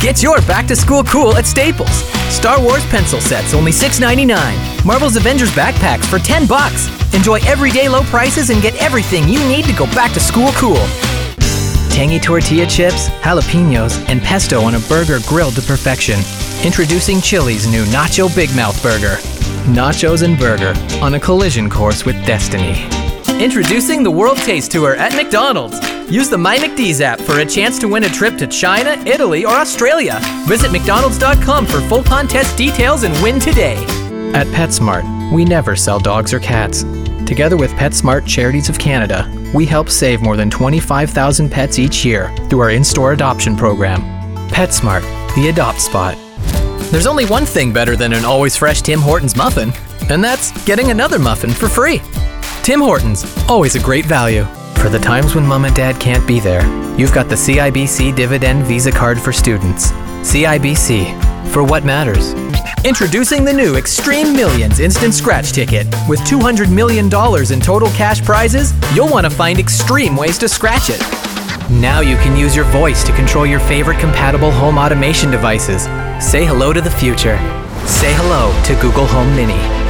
Get your back to school cool at Staples. Star Wars pencil sets only $6.99. Marvel's Avengers backpacks for 10 bucks. Enjoy everyday low prices and get everything you need to go back to school cool. Tangy tortilla chips, jalapenos, and pesto on a burger grilled to perfection. Introducing Chili's new Nacho Big Mouth Burger. Nachos and burger on a collision course with destiny. Introducing the World Taste Tour at McDonald's. Use the My MyMcD's app for a chance to win a trip to China, Italy, or Australia. Visit McDonald's.com for full contest details and win today. At PetSmart, we never sell dogs or cats. Together with PetSmart Charities of Canada, we help save more than 25,000 pets each year through our in store adoption program. PetSmart, the adopt spot. There's only one thing better than an always fresh Tim Hortons muffin, and that's getting another muffin for free. Tim Hortons, always a great value. For the times when mom and dad can't be there, you've got the CIBC Dividend Visa Card for students. CIBC, for what matters. Introducing the new Extreme Millions Instant Scratch Ticket. With $200 million in total cash prizes, you'll want to find extreme ways to scratch it. Now you can use your voice to control your favorite compatible home automation devices. Say hello to the future. Say hello to Google Home Mini.